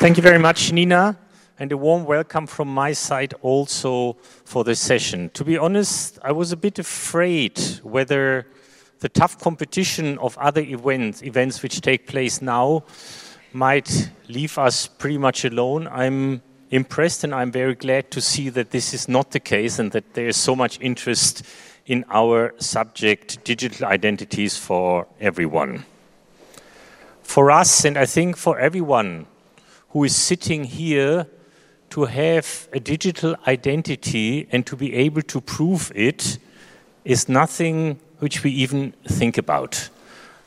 Thank you very much, Nina, and a warm welcome from my side also for this session. To be honest, I was a bit afraid whether the tough competition of other events, events which take place now, might leave us pretty much alone. I'm impressed and I'm very glad to see that this is not the case and that there is so much interest in our subject, digital identities for everyone. For us, and I think for everyone who is sitting here, to have a digital identity and to be able to prove it is nothing which we even think about.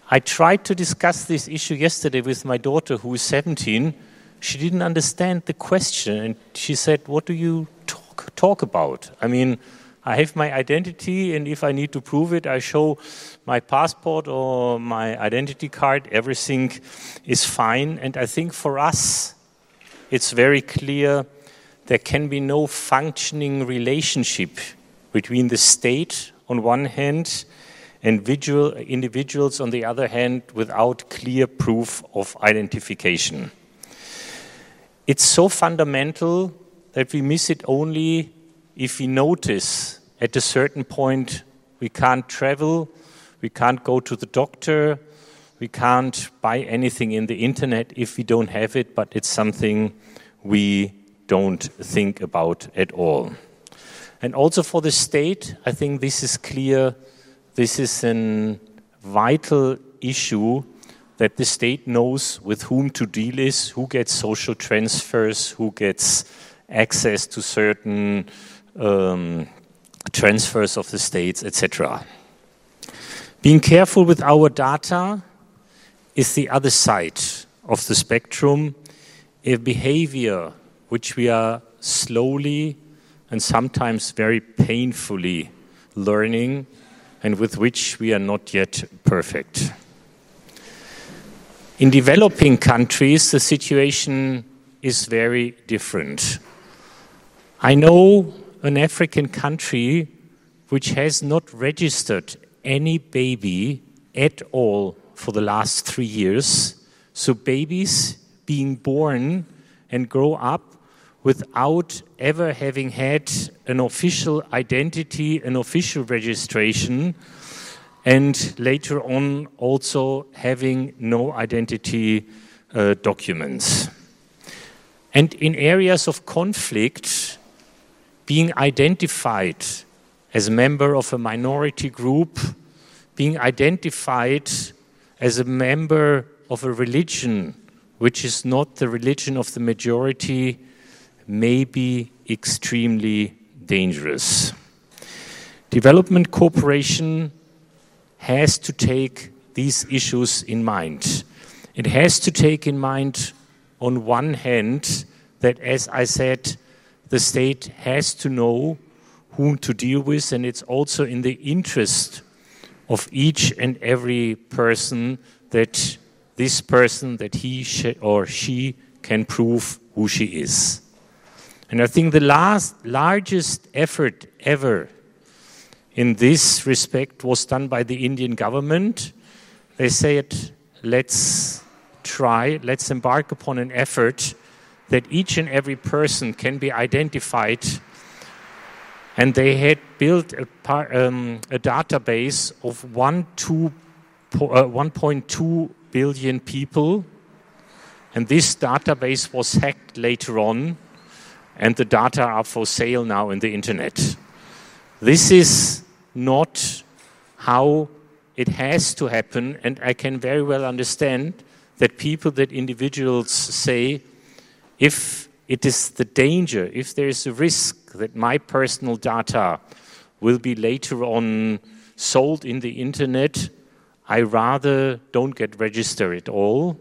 I tried to discuss this issue yesterday with my daughter, who is 17. She didn't understand the question, and she said, What do you talk, talk about? I mean, I have my identity, and if I need to prove it, I show my passport or my identity card. Everything is fine. And I think for us, it's very clear there can be no functioning relationship between the state on one hand individual, individuals, on the other hand, without clear proof of identification. It's so fundamental that we miss it only if we notice at a certain point we can't travel, we can't go to the doctor, we can't buy anything in the internet if we don't have it, but it's something we don't think about at all. And also for the state, I think this is clear this is a vital issue that the state knows with whom to deal is, who gets social transfers, who gets access to certain um, transfers of the states, etc. Being careful with our data is the other side of the spectrum, a behavior which we are slowly and sometimes very painfully learning and with which we are not yet perfect. In developing countries, the situation is very different. I know an African country which has not registered any baby at all for the last three years. So, babies being born and grow up without ever having had an official identity, an official registration, and later on also having no identity uh, documents. And in areas of conflict, being identified as a member of a minority group, being identified as a member of a religion which is not the religion of the majority may be extremely dangerous. Development cooperation has to take these issues in mind. It has to take in mind, on one hand, that, as I said, the state has to know whom to deal with, and it's also in the interest of each and every person that this person, that he or she can prove who she is. And I think the last largest effort ever in this respect was done by the Indian government. They said, let's try, let's embark upon an effort that each and every person can be identified. And they had built a, um, a database of 1.2 uh, billion people. And this database was hacked later on and the data are for sale now in the internet. This is not how it has to happen, and I can very well understand that people, that individuals say, if it is the danger, if there is a risk that my personal data will be later on sold in the internet, I rather don't get registered at all.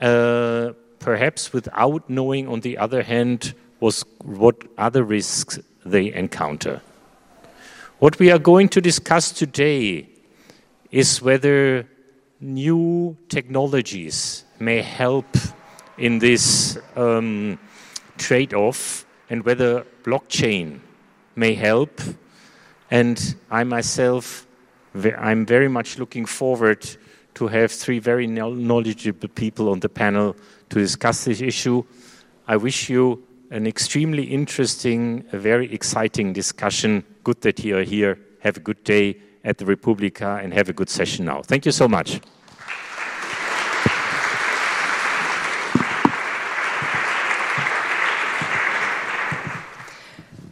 Uh, perhaps without knowing, on the other hand, was what other risks they encounter. What we are going to discuss today is whether new technologies may help in this um, trade off and whether blockchain may help. And I myself, I'm very much looking forward to have three very knowledgeable people on the panel to discuss this issue. I wish you an extremely interesting, a very exciting discussion. Good that you are here. Have a good day at the Republica and have a good session now. Thank you so much.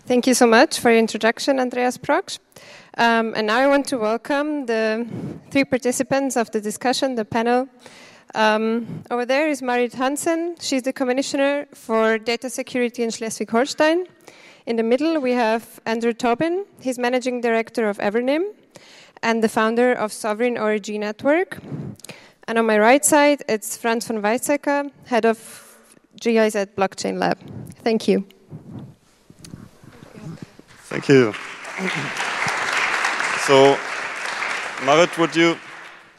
Thank you so much for your introduction, Andreas Proksch. Um, and now I want to welcome the three participants of the discussion, the panel. Um, over there is Marit Hansen. She's the commissioner for data security in Schleswig-Holstein. In the middle, we have Andrew Tobin. He's managing director of Evernym and the founder of Sovrin Origin Network. And on my right side, it's Franz von Weizsäcker, head of GIZ Blockchain Lab. Thank you. Thank you. So, Marit, would you,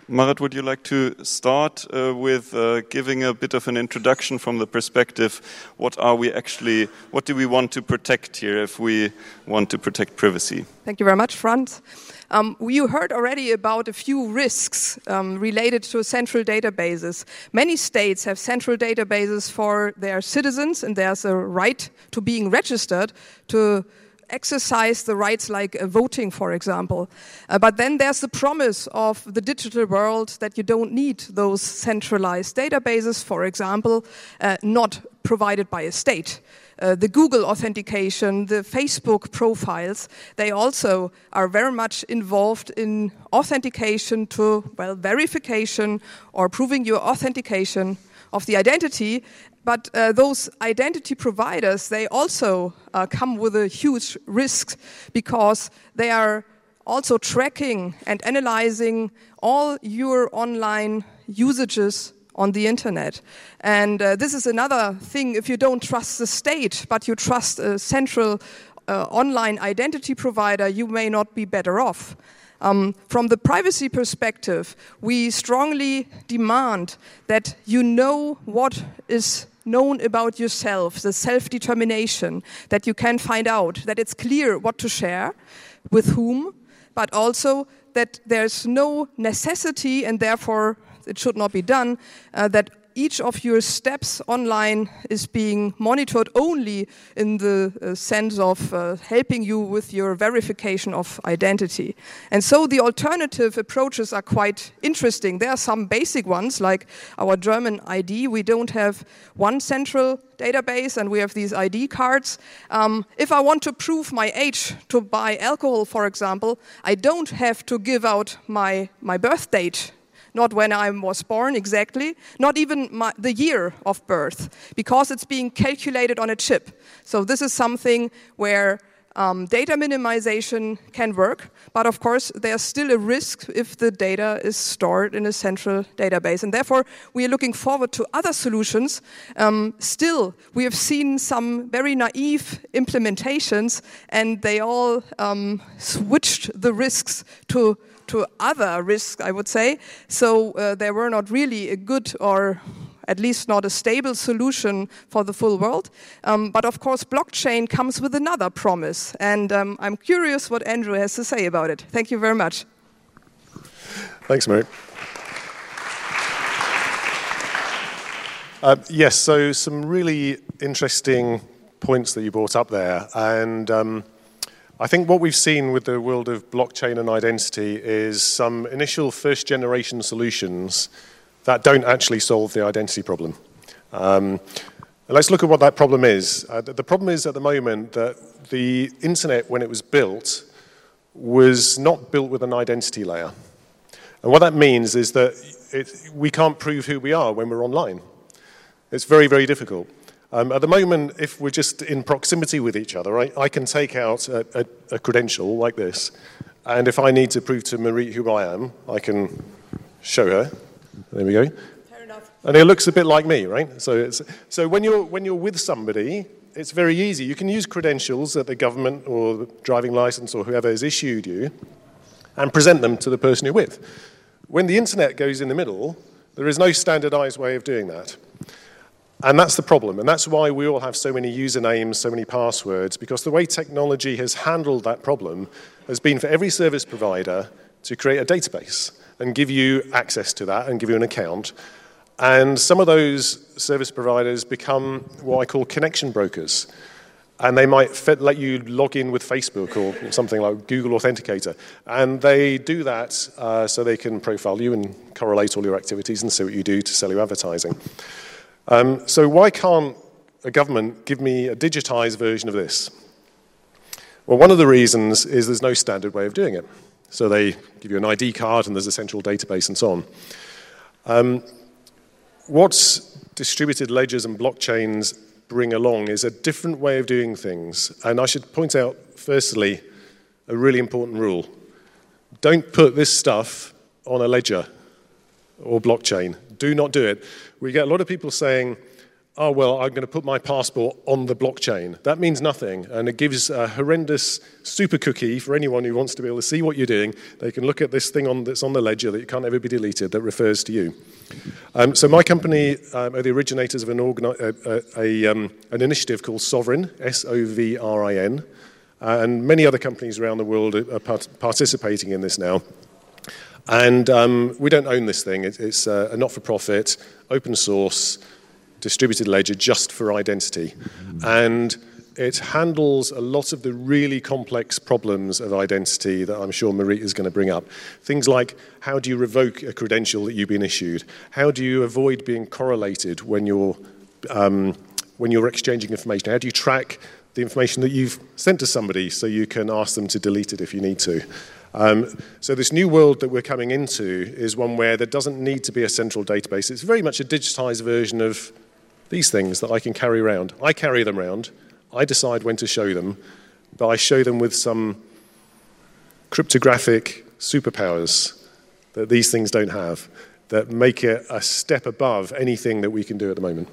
Marit, would you like to start uh, with uh, giving a bit of an introduction from the perspective, what are we actually, what do we want to protect here if we want to protect privacy? Thank you very much, Franz. Um, you heard already about a few risks um, related to central databases. Many states have central databases for their citizens, and there's a right to being registered to exercise the rights like uh, voting, for example. Uh, but then there's the promise of the digital world that you don't need those centralized databases, for example, uh, not provided by a state. Uh, the Google authentication, the Facebook profiles, they also are very much involved in authentication to, well, verification or proving your authentication of the identity but uh, those identity providers, they also uh, come with a huge risk because they are also tracking and analyzing all your online usages on the internet. And uh, this is another thing if you don't trust the state, but you trust a central uh, online identity provider, you may not be better off. Um, from the privacy perspective, we strongly demand that you know what is known about yourself, the self determination that you can find out, that it's clear what to share, with whom, but also that there's no necessity and therefore it should not be done, uh, that each of your steps online is being monitored only in the uh, sense of uh, helping you with your verification of identity. And so the alternative approaches are quite interesting. There are some basic ones, like our German ID. We don't have one central database and we have these ID cards. Um, if I want to prove my age to buy alcohol, for example, I don't have to give out my, my birth date not when I was born exactly, not even my, the year of birth, because it's being calculated on a chip. So this is something where um, data minimization can work, but of course there's still a risk if the data is stored in a central database. And therefore, we are looking forward to other solutions. Um, still, we have seen some very naive implementations, and they all um, switched the risks to to other risks, I would say. So uh, there were not really a good or at least not a stable solution for the full world. Um, but of course, blockchain comes with another promise. And um, I'm curious what Andrew has to say about it. Thank you very much. Thanks, Mary. Uh, yes, so some really interesting points that you brought up there. And um, I think what we've seen with the world of blockchain and identity is some initial first generation solutions that don't actually solve the identity problem. Um, let's look at what that problem is. Uh, the problem is at the moment that the internet, when it was built, was not built with an identity layer. And what that means is that it, we can't prove who we are when we're online. It's very, very difficult. Um, at the moment, if we're just in proximity with each other, I, I can take out a, a, a, credential like this, and if I need to prove to Marie who I am, I can show her. There we go. Fair enough. And it looks a bit like me, right? So, so when, you're, when you're with somebody, it's very easy. You can use credentials that the government or the driving license or whoever has issued you and present them to the person you're with. When the internet goes in the middle, there is no standardized way of doing that. And that's the problem. And that's why we all have so many usernames, so many passwords, because the way technology has handled that problem has been for every service provider to create a database and give you access to that and give you an account. And some of those service providers become what I call connection brokers. And they might fit, let you log in with Facebook or something like Google Authenticator. And they do that uh, so they can profile you and correlate all your activities and see what you do to sell you advertising. Um, so, why can't a government give me a digitized version of this? Well, one of the reasons is there's no standard way of doing it. So, they give you an ID card and there's a central database and so on. Um, what distributed ledgers and blockchains bring along is a different way of doing things. And I should point out, firstly, a really important rule. Don't put this stuff on a ledger or blockchain. Do not do it. We get a lot of people saying, oh, well, I'm going to put my passport on the blockchain. That means nothing. And it gives a horrendous super cookie for anyone who wants to be able to see what you're doing. They can look at this thing on, that's on the ledger that can't ever be deleted that refers to you. Um, so, my company um, are the originators of an, organi- a, a, um, an initiative called Sovrin, S O V R I N. Uh, and many other companies around the world are part- participating in this now. And um, we don't own this thing, it, it's uh, a not for profit, open source distributed ledger just for identity. And it handles a lot of the really complex problems of identity that I'm sure Marie is going to bring up. Things like how do you revoke a credential that you've been issued? How do you avoid being correlated when you're, um, when you're exchanging information? How do you track the information that you've sent to somebody so you can ask them to delete it if you need to? Um, so, this new world that we're coming into is one where there doesn't need to be a central database. It's very much a digitized version of these things that I can carry around. I carry them around. I decide when to show them, but I show them with some cryptographic superpowers that these things don't have that make it a step above anything that we can do at the moment.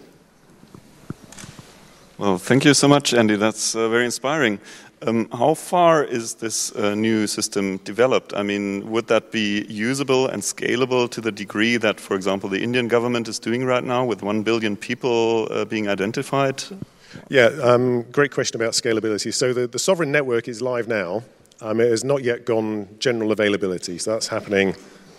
Well, thank you so much, Andy. That's uh, very inspiring. Um, how far is this uh, new system developed? I mean, would that be usable and scalable to the degree that, for example, the Indian government is doing right now with 1 billion people uh, being identified? Yeah, um, great question about scalability. So the, the Sovrin network is live now. Um, it has not yet gone general availability, so that's happening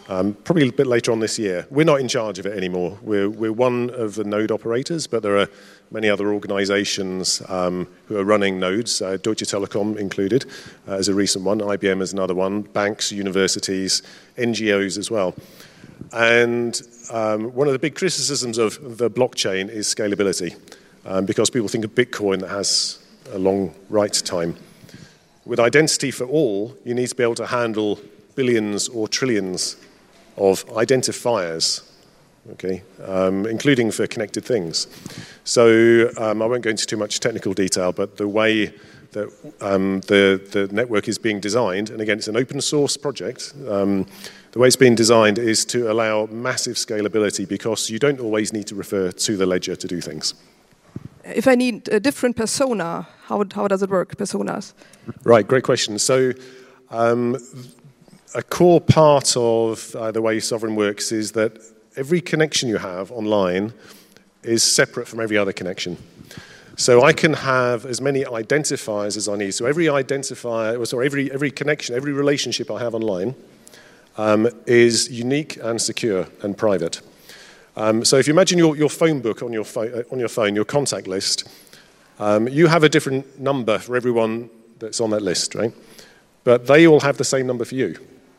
um, probably a bit later on this year. We're not in charge of it anymore. We're, we're one of the node operators, but there are many other organizations um, who are running nodes, uh, Deutsche Telekom included uh, as a recent one, IBM is another one, banks, universities, NGOs as well. And um, one of the big criticisms of the blockchain is scalability, um, because people think of Bitcoin that has a long write time. With identity for all, you need to be able to handle billions or trillions of identifiers okay, um, including for connected things. So um, I won't go into too much technical detail, but the way that um, the, the network is being designed, and again, it's an open source project, um, the way it's being designed is to allow massive scalability because you don't always need to refer to the ledger to do things. If I need a different persona, how, how does it work, personas? Right, great question. So um, a core part of uh, the way Sovrin works is that every connection you have online is separate from every other connection. So I can have as many identifiers as I need. So every identifier, sorry, every, every connection, every relationship I have online um, is unique and secure and private. Um, so if you imagine your, your phone book on your, on your phone, your contact list, um, you have a different number for everyone that's on that list, right? But they all have the same number for you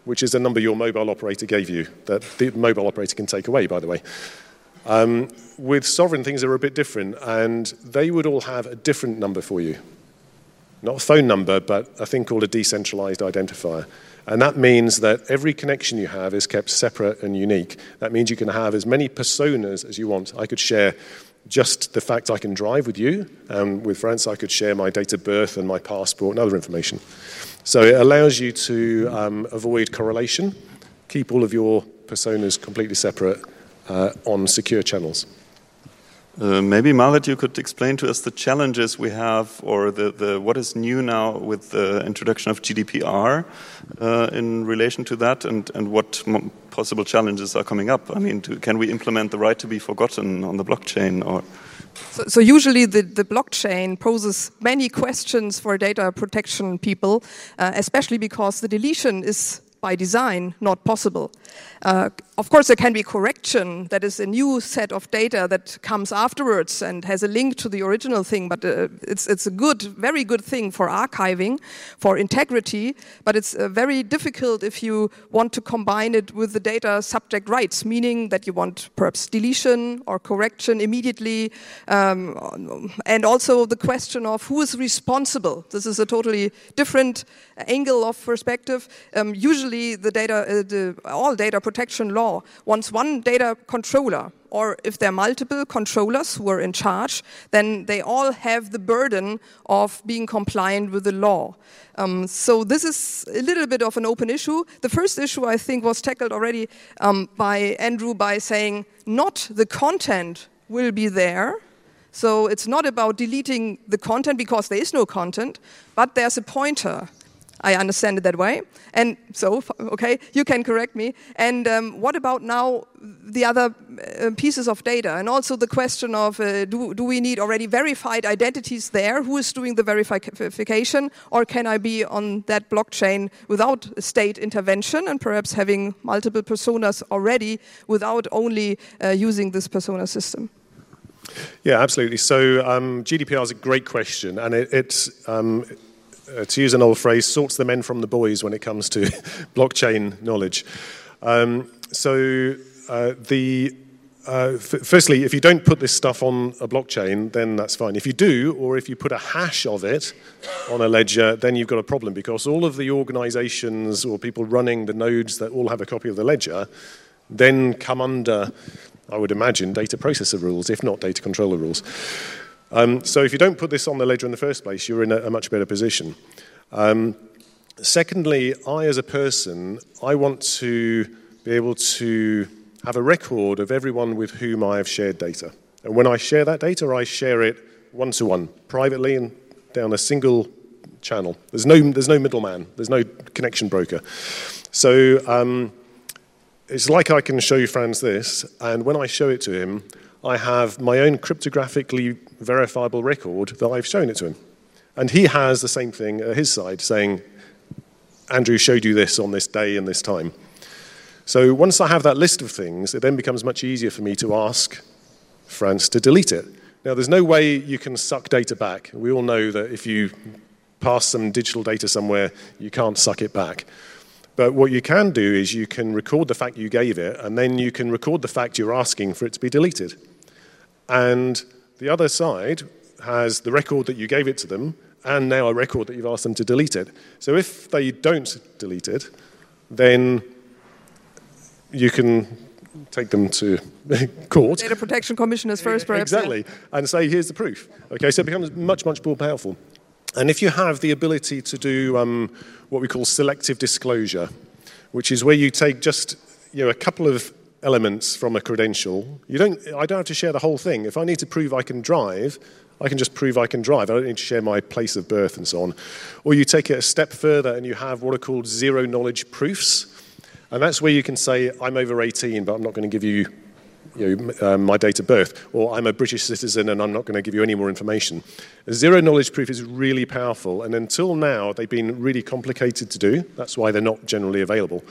which is a number your mobile operator gave you, that the mobile operator can take away, by the way. Um, with Sovrin, things are a bit different, and they would all have a different number for you. Not a phone number, but a thing called a decentralized identifier. And that means that every connection you have is kept separate and unique. That means you can have as many personas as you want. I could share just the fact I can drive with you, and with Franz, I could share my date of birth and my passport and other information. So it allows you to um, avoid correlation, keep all of your personas completely separate uh, on secure channels. Uh, maybe Marit, you could explain to us the challenges we have, or the, the what is new now with the introduction of GDPR uh, in relation to that, and, and what possible challenges are coming up. I mean, to, can we implement the right to be forgotten on the blockchain, or? So, so, usually the, the blockchain poses many questions for data protection people, uh, especially because the deletion is by design not possible. Uh, of course, there can be correction, that is a new set of data that comes afterwards and has a link to the original thing, but uh, it's, it's a good, very good thing for archiving, for integrity, but it's uh, very difficult if you want to combine it with the data subject rights, meaning that you want perhaps deletion or correction immediately, um, and also the question of who is responsible. This is a totally different angle of perspective. Um, usually, the data, uh, the, all data protection law wants one data controller, or if there are multiple controllers who are in charge, then they all have the burden of being compliant with the law. Um, so this is a little bit of an open issue. The first issue I think was tackled already um, by Andrew by saying not the content will be there. So it's not about deleting the content because there is no content, but there's a pointer I understand it that way. And so, okay, you can correct me. And um, what about now the other uh, pieces of data? And also the question of uh, do, do we need already verified identities there? Who is doing the verification? Or can I be on that blockchain without state intervention and perhaps having multiple personas already without only uh, using this persona system? Yeah, absolutely. So um, GDPR is a great question, and it, it's um, uh, to use an old phrase, sorts the men from the boys when it comes to blockchain knowledge. Um, so, uh, the uh, firstly, if you don't put this stuff on a blockchain, then that's fine. If you do, or if you put a hash of it on a ledger, then you've got a problem because all of the organizations or people running the nodes that all have a copy of the ledger then come under, I would imagine, data processor rules, if not data controller rules. Um, so if you don't put this on the ledger in the first place, you're in a, a much better position. Um, secondly, I as a person, I want to be able to have a record of everyone with whom I have shared data. And when I share that data, I share it one to one, privately and down a single channel. There's no, there's no middleman, there's no connection broker. So um, it's like I can show you Franz this, and when I show it to him, I have my own cryptographically verifiable record that I've shown it to him. And he has the same thing at his side, saying, Andrew showed you this on this day and this time. So once I have that list of things, it then becomes much easier for me to ask Franz to delete it. Now, there's no way you can suck data back. We all know that if you pass some digital data somewhere, you can't suck it back. But what you can do is you can record the fact you gave it, and then you can record the fact you're asking for it to be deleted. And the other side has the record that you gave it to them, and now a record that you've asked them to delete it. So if they don't delete it, then you can take them to court. Data Protection Commissioners first, perhaps. Exactly, and say, here's the proof. Okay, so it becomes much, much more powerful. And if you have the ability to do um, what we call selective disclosure, which is where you take just you know, a couple of elements from a credential, you don't, I don't have to share the whole thing. If I need to prove I can drive, I can just prove I can drive. I don't need to share my place of birth and so on. Or you take it a step further and you have what are called zero knowledge proofs. And that's where you can say, I'm over 18, but I'm not going to give you you know, um, my date of birth, or I'm a British citizen and I'm not going to give you any more information. Zero knowledge proof is really powerful, and until now, they've been really complicated to do. That's why they're not generally available.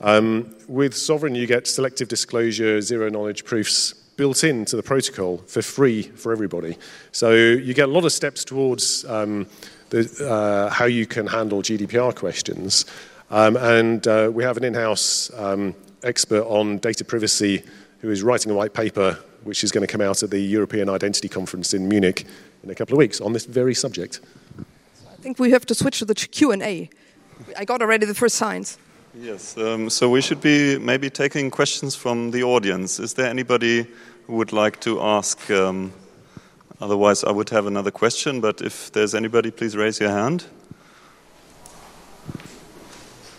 Um, with Sovrin, you get selective disclosure, zero knowledge proofs built into the protocol for free for everybody. So you get a lot of steps towards um, the, uh, how you can handle GDPR questions. Um, and uh, we have an in house um, expert on data privacy who is writing a white paper which is going to come out at the European Identity Conference in Munich in a couple of weeks on this very subject. I think we have to switch to the Q&A. I got already the first signs. Yes, um, so we should be maybe taking questions from the audience. Is there anybody who would like to ask? Um, otherwise, I would have another question, but if there's anybody, please raise your hand.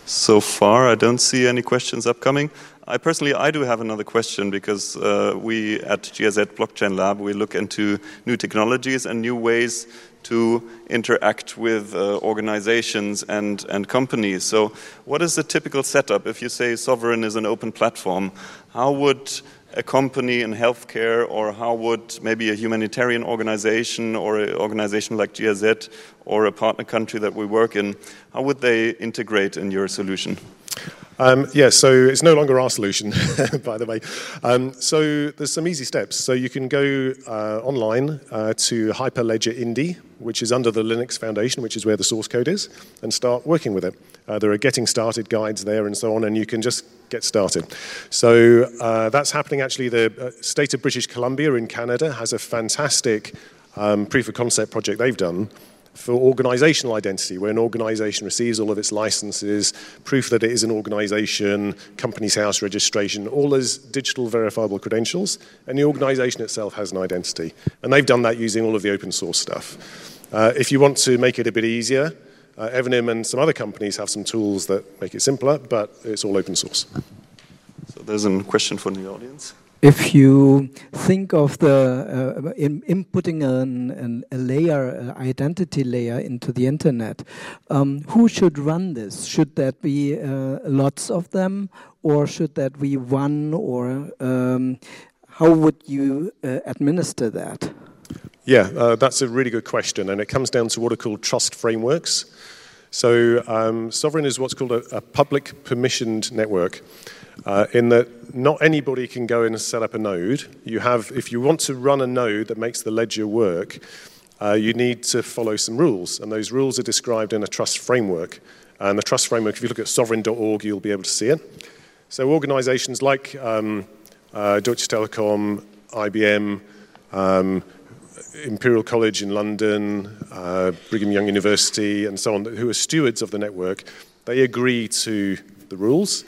So far, I don't see any questions upcoming. I personally, I do have another question because uh, we at GIZ Blockchain Lab we look into new technologies and new ways to interact with uh, organizations and, and companies. So, what is the typical setup? If you say Sovrin is an open platform, how would a company in healthcare, or how would maybe a humanitarian organization or an organization like GIZ or a partner country that we work in, how would they integrate in your solution? Um, yeah, so it's no longer our solution, by the way. Um, so there's some easy steps. So you can go uh, online uh, to Hyperledger Indy, which is under the Linux Foundation, which is where the source code is, and start working with it. Uh, there are getting started guides there and so on, and you can just get started. So uh, that's happening actually. The uh, state of British Columbia in Canada has a fantastic um, proof of concept project they've done for organizational identity, where an organization receives all of its licenses, proof that it is an organization, company's house registration, all as digital verifiable credentials, and the organization itself has an identity. And they've done that using all of the open source stuff. Uh, if you want to make it a bit easier, uh, Evernym and some other companies have some tools that make it simpler, but it's all open source. So there's a question from the audience if you think of the uh, in, inputting an, an, a layer, an identity layer into the internet, um, who should run this? Should that be uh, lots of them, or should that be one? Or um, how would you uh, administer that? Yeah, uh, that's a really good question, and it comes down to what are called trust frameworks. So, um, Sovrin is what's called a, a public permissioned network uh, in that not anybody can go in and set up a node. You have, if you want to run a node that makes the ledger work, uh, you need to follow some rules, and those rules are described in a trust framework. And the trust framework, if you look at sovrin.org, you'll be able to see it. So organizations like um, uh, Deutsche Telekom, IBM, um, Imperial College in London, uh, Brigham Young University, and so on, who are stewards of the network, they agree to the rules.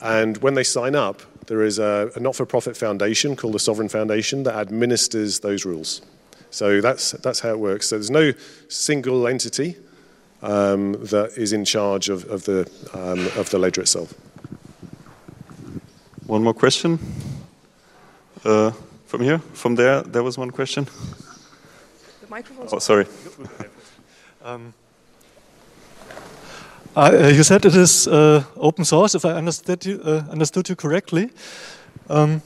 And when they sign up, there is a, a not for profit foundation called the Sovrin Foundation that administers those rules. So that's, that's how it works. So there's no single entity um, that is in charge of, of, the, um, of the ledger itself. One more question? Uh, from here? From there? There was one question. The microphone. Oh, sorry. Um, uh, you said it is uh, open source, if I understood you, uh, understood you correctly. Um,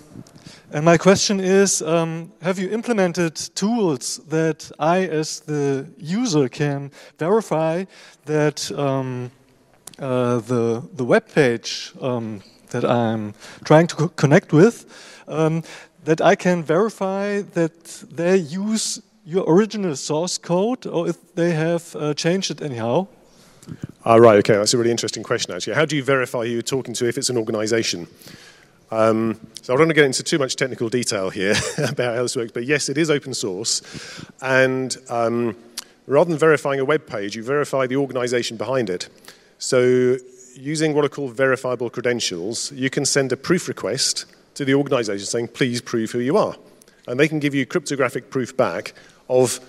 and my question is um, Have you implemented tools that I, as the user, can verify that um, uh, the, the web page um, that I'm trying to co connect with, um, that I can verify that they use your original source code or if they have uh, changed it anyhow? Ah, right, okay, that's a really interesting question, actually. How do you verify who you're talking to if it's an organization? Um, so I don't want to get into too much technical detail here about how this works, but yes, it is open source. And um, rather than verifying a web page, you verify the organization behind it. So using what are called verifiable credentials, you can send a proof request to the organization saying, please prove who you are. And they can give you cryptographic proof back of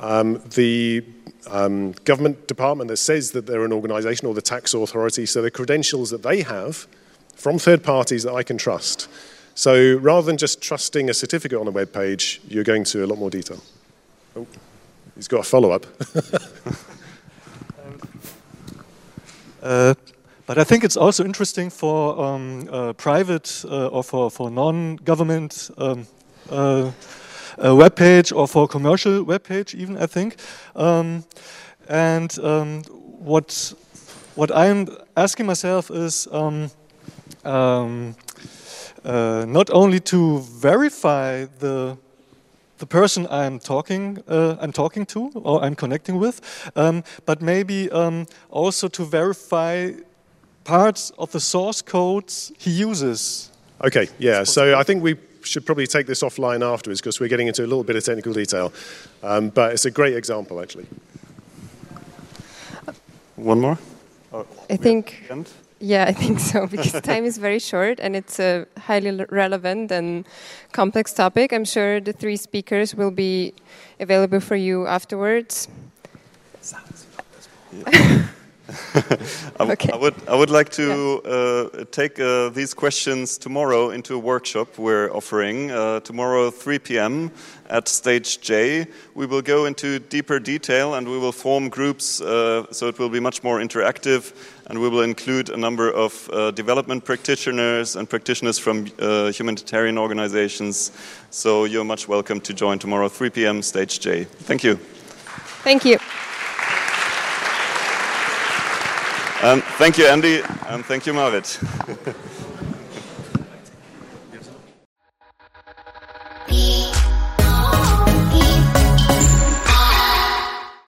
um, the um, government department that says that they're an organization or the tax authority, so the credentials that they have from third parties that I can trust. So rather than just trusting a certificate on a web page, you're going to a lot more detail. Oh, he's got a follow up. uh, but I think it's also interesting for um, uh, private uh, or for, for non government um, uh, a web page or for a commercial web page, even I think. Um, and um, what what I'm asking myself is um, um, uh, not only to verify the the person I'm talking uh, I'm talking to or I'm connecting with, um, but maybe um, also to verify parts of the source codes he uses. Okay, yeah. So I think we should probably take this offline afterwards because we're getting into a little bit of technical detail. Um, but it's a great example, actually. One more? Oh, I think. Yeah, I think so because time is very short and it's a highly relevant and complex topic. I'm sure the three speakers will be available for you afterwards. I, okay. I, would, I would like to yeah. uh, take uh, these questions tomorrow into a workshop we're offering. Uh, tomorrow, 3 p.m. at Stage J. We will go into deeper detail and we will form groups uh, so it will be much more interactive. And we will include a number of uh, development practitioners and practitioners from uh, humanitarian organizations. So you're much welcome to join tomorrow, 3 p.m. Stage J. Thank you. Thank you. Um, thank you, Andy, and thank you, Marit.